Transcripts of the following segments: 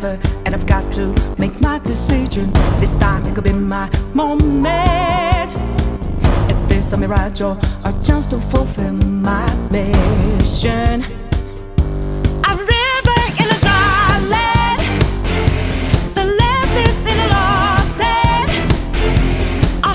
forever, and I've got to make my decision. This time it could be my moment. Is this a mirage or a chance to fulfill my mission? I'm river in the violence. The last is in the last day. A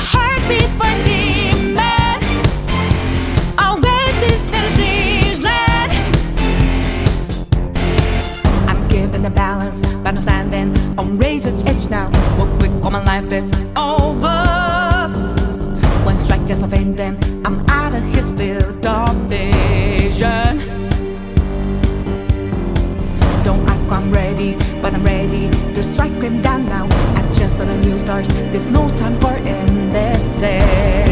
on razor's edge now. What quick, all my life is over. One strike just a vain, then I'm out of his field of vision. Don't ask I'm ready, but I'm ready to strike him down now. I just saw the new stars. There's no time for indecision.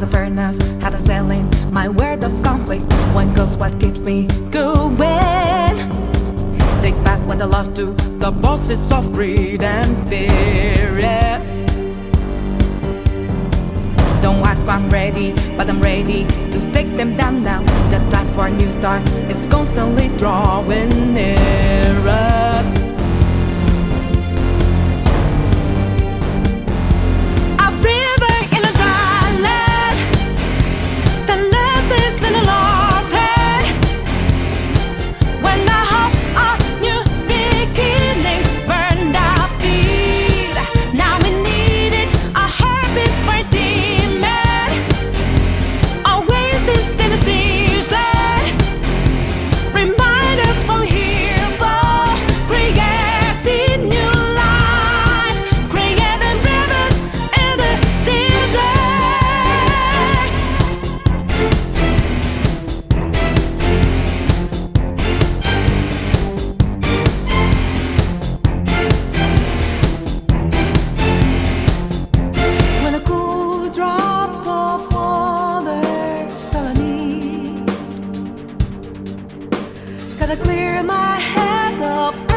Is a furnace, had a selling my word of conflict. One goes what keeps me going. Take back what I lost to the bosses of greed and fear. yeah. Don't ask why I'm ready, but I'm ready to take them down now. The time for a new start is constantly drawing nearer. Clear my head of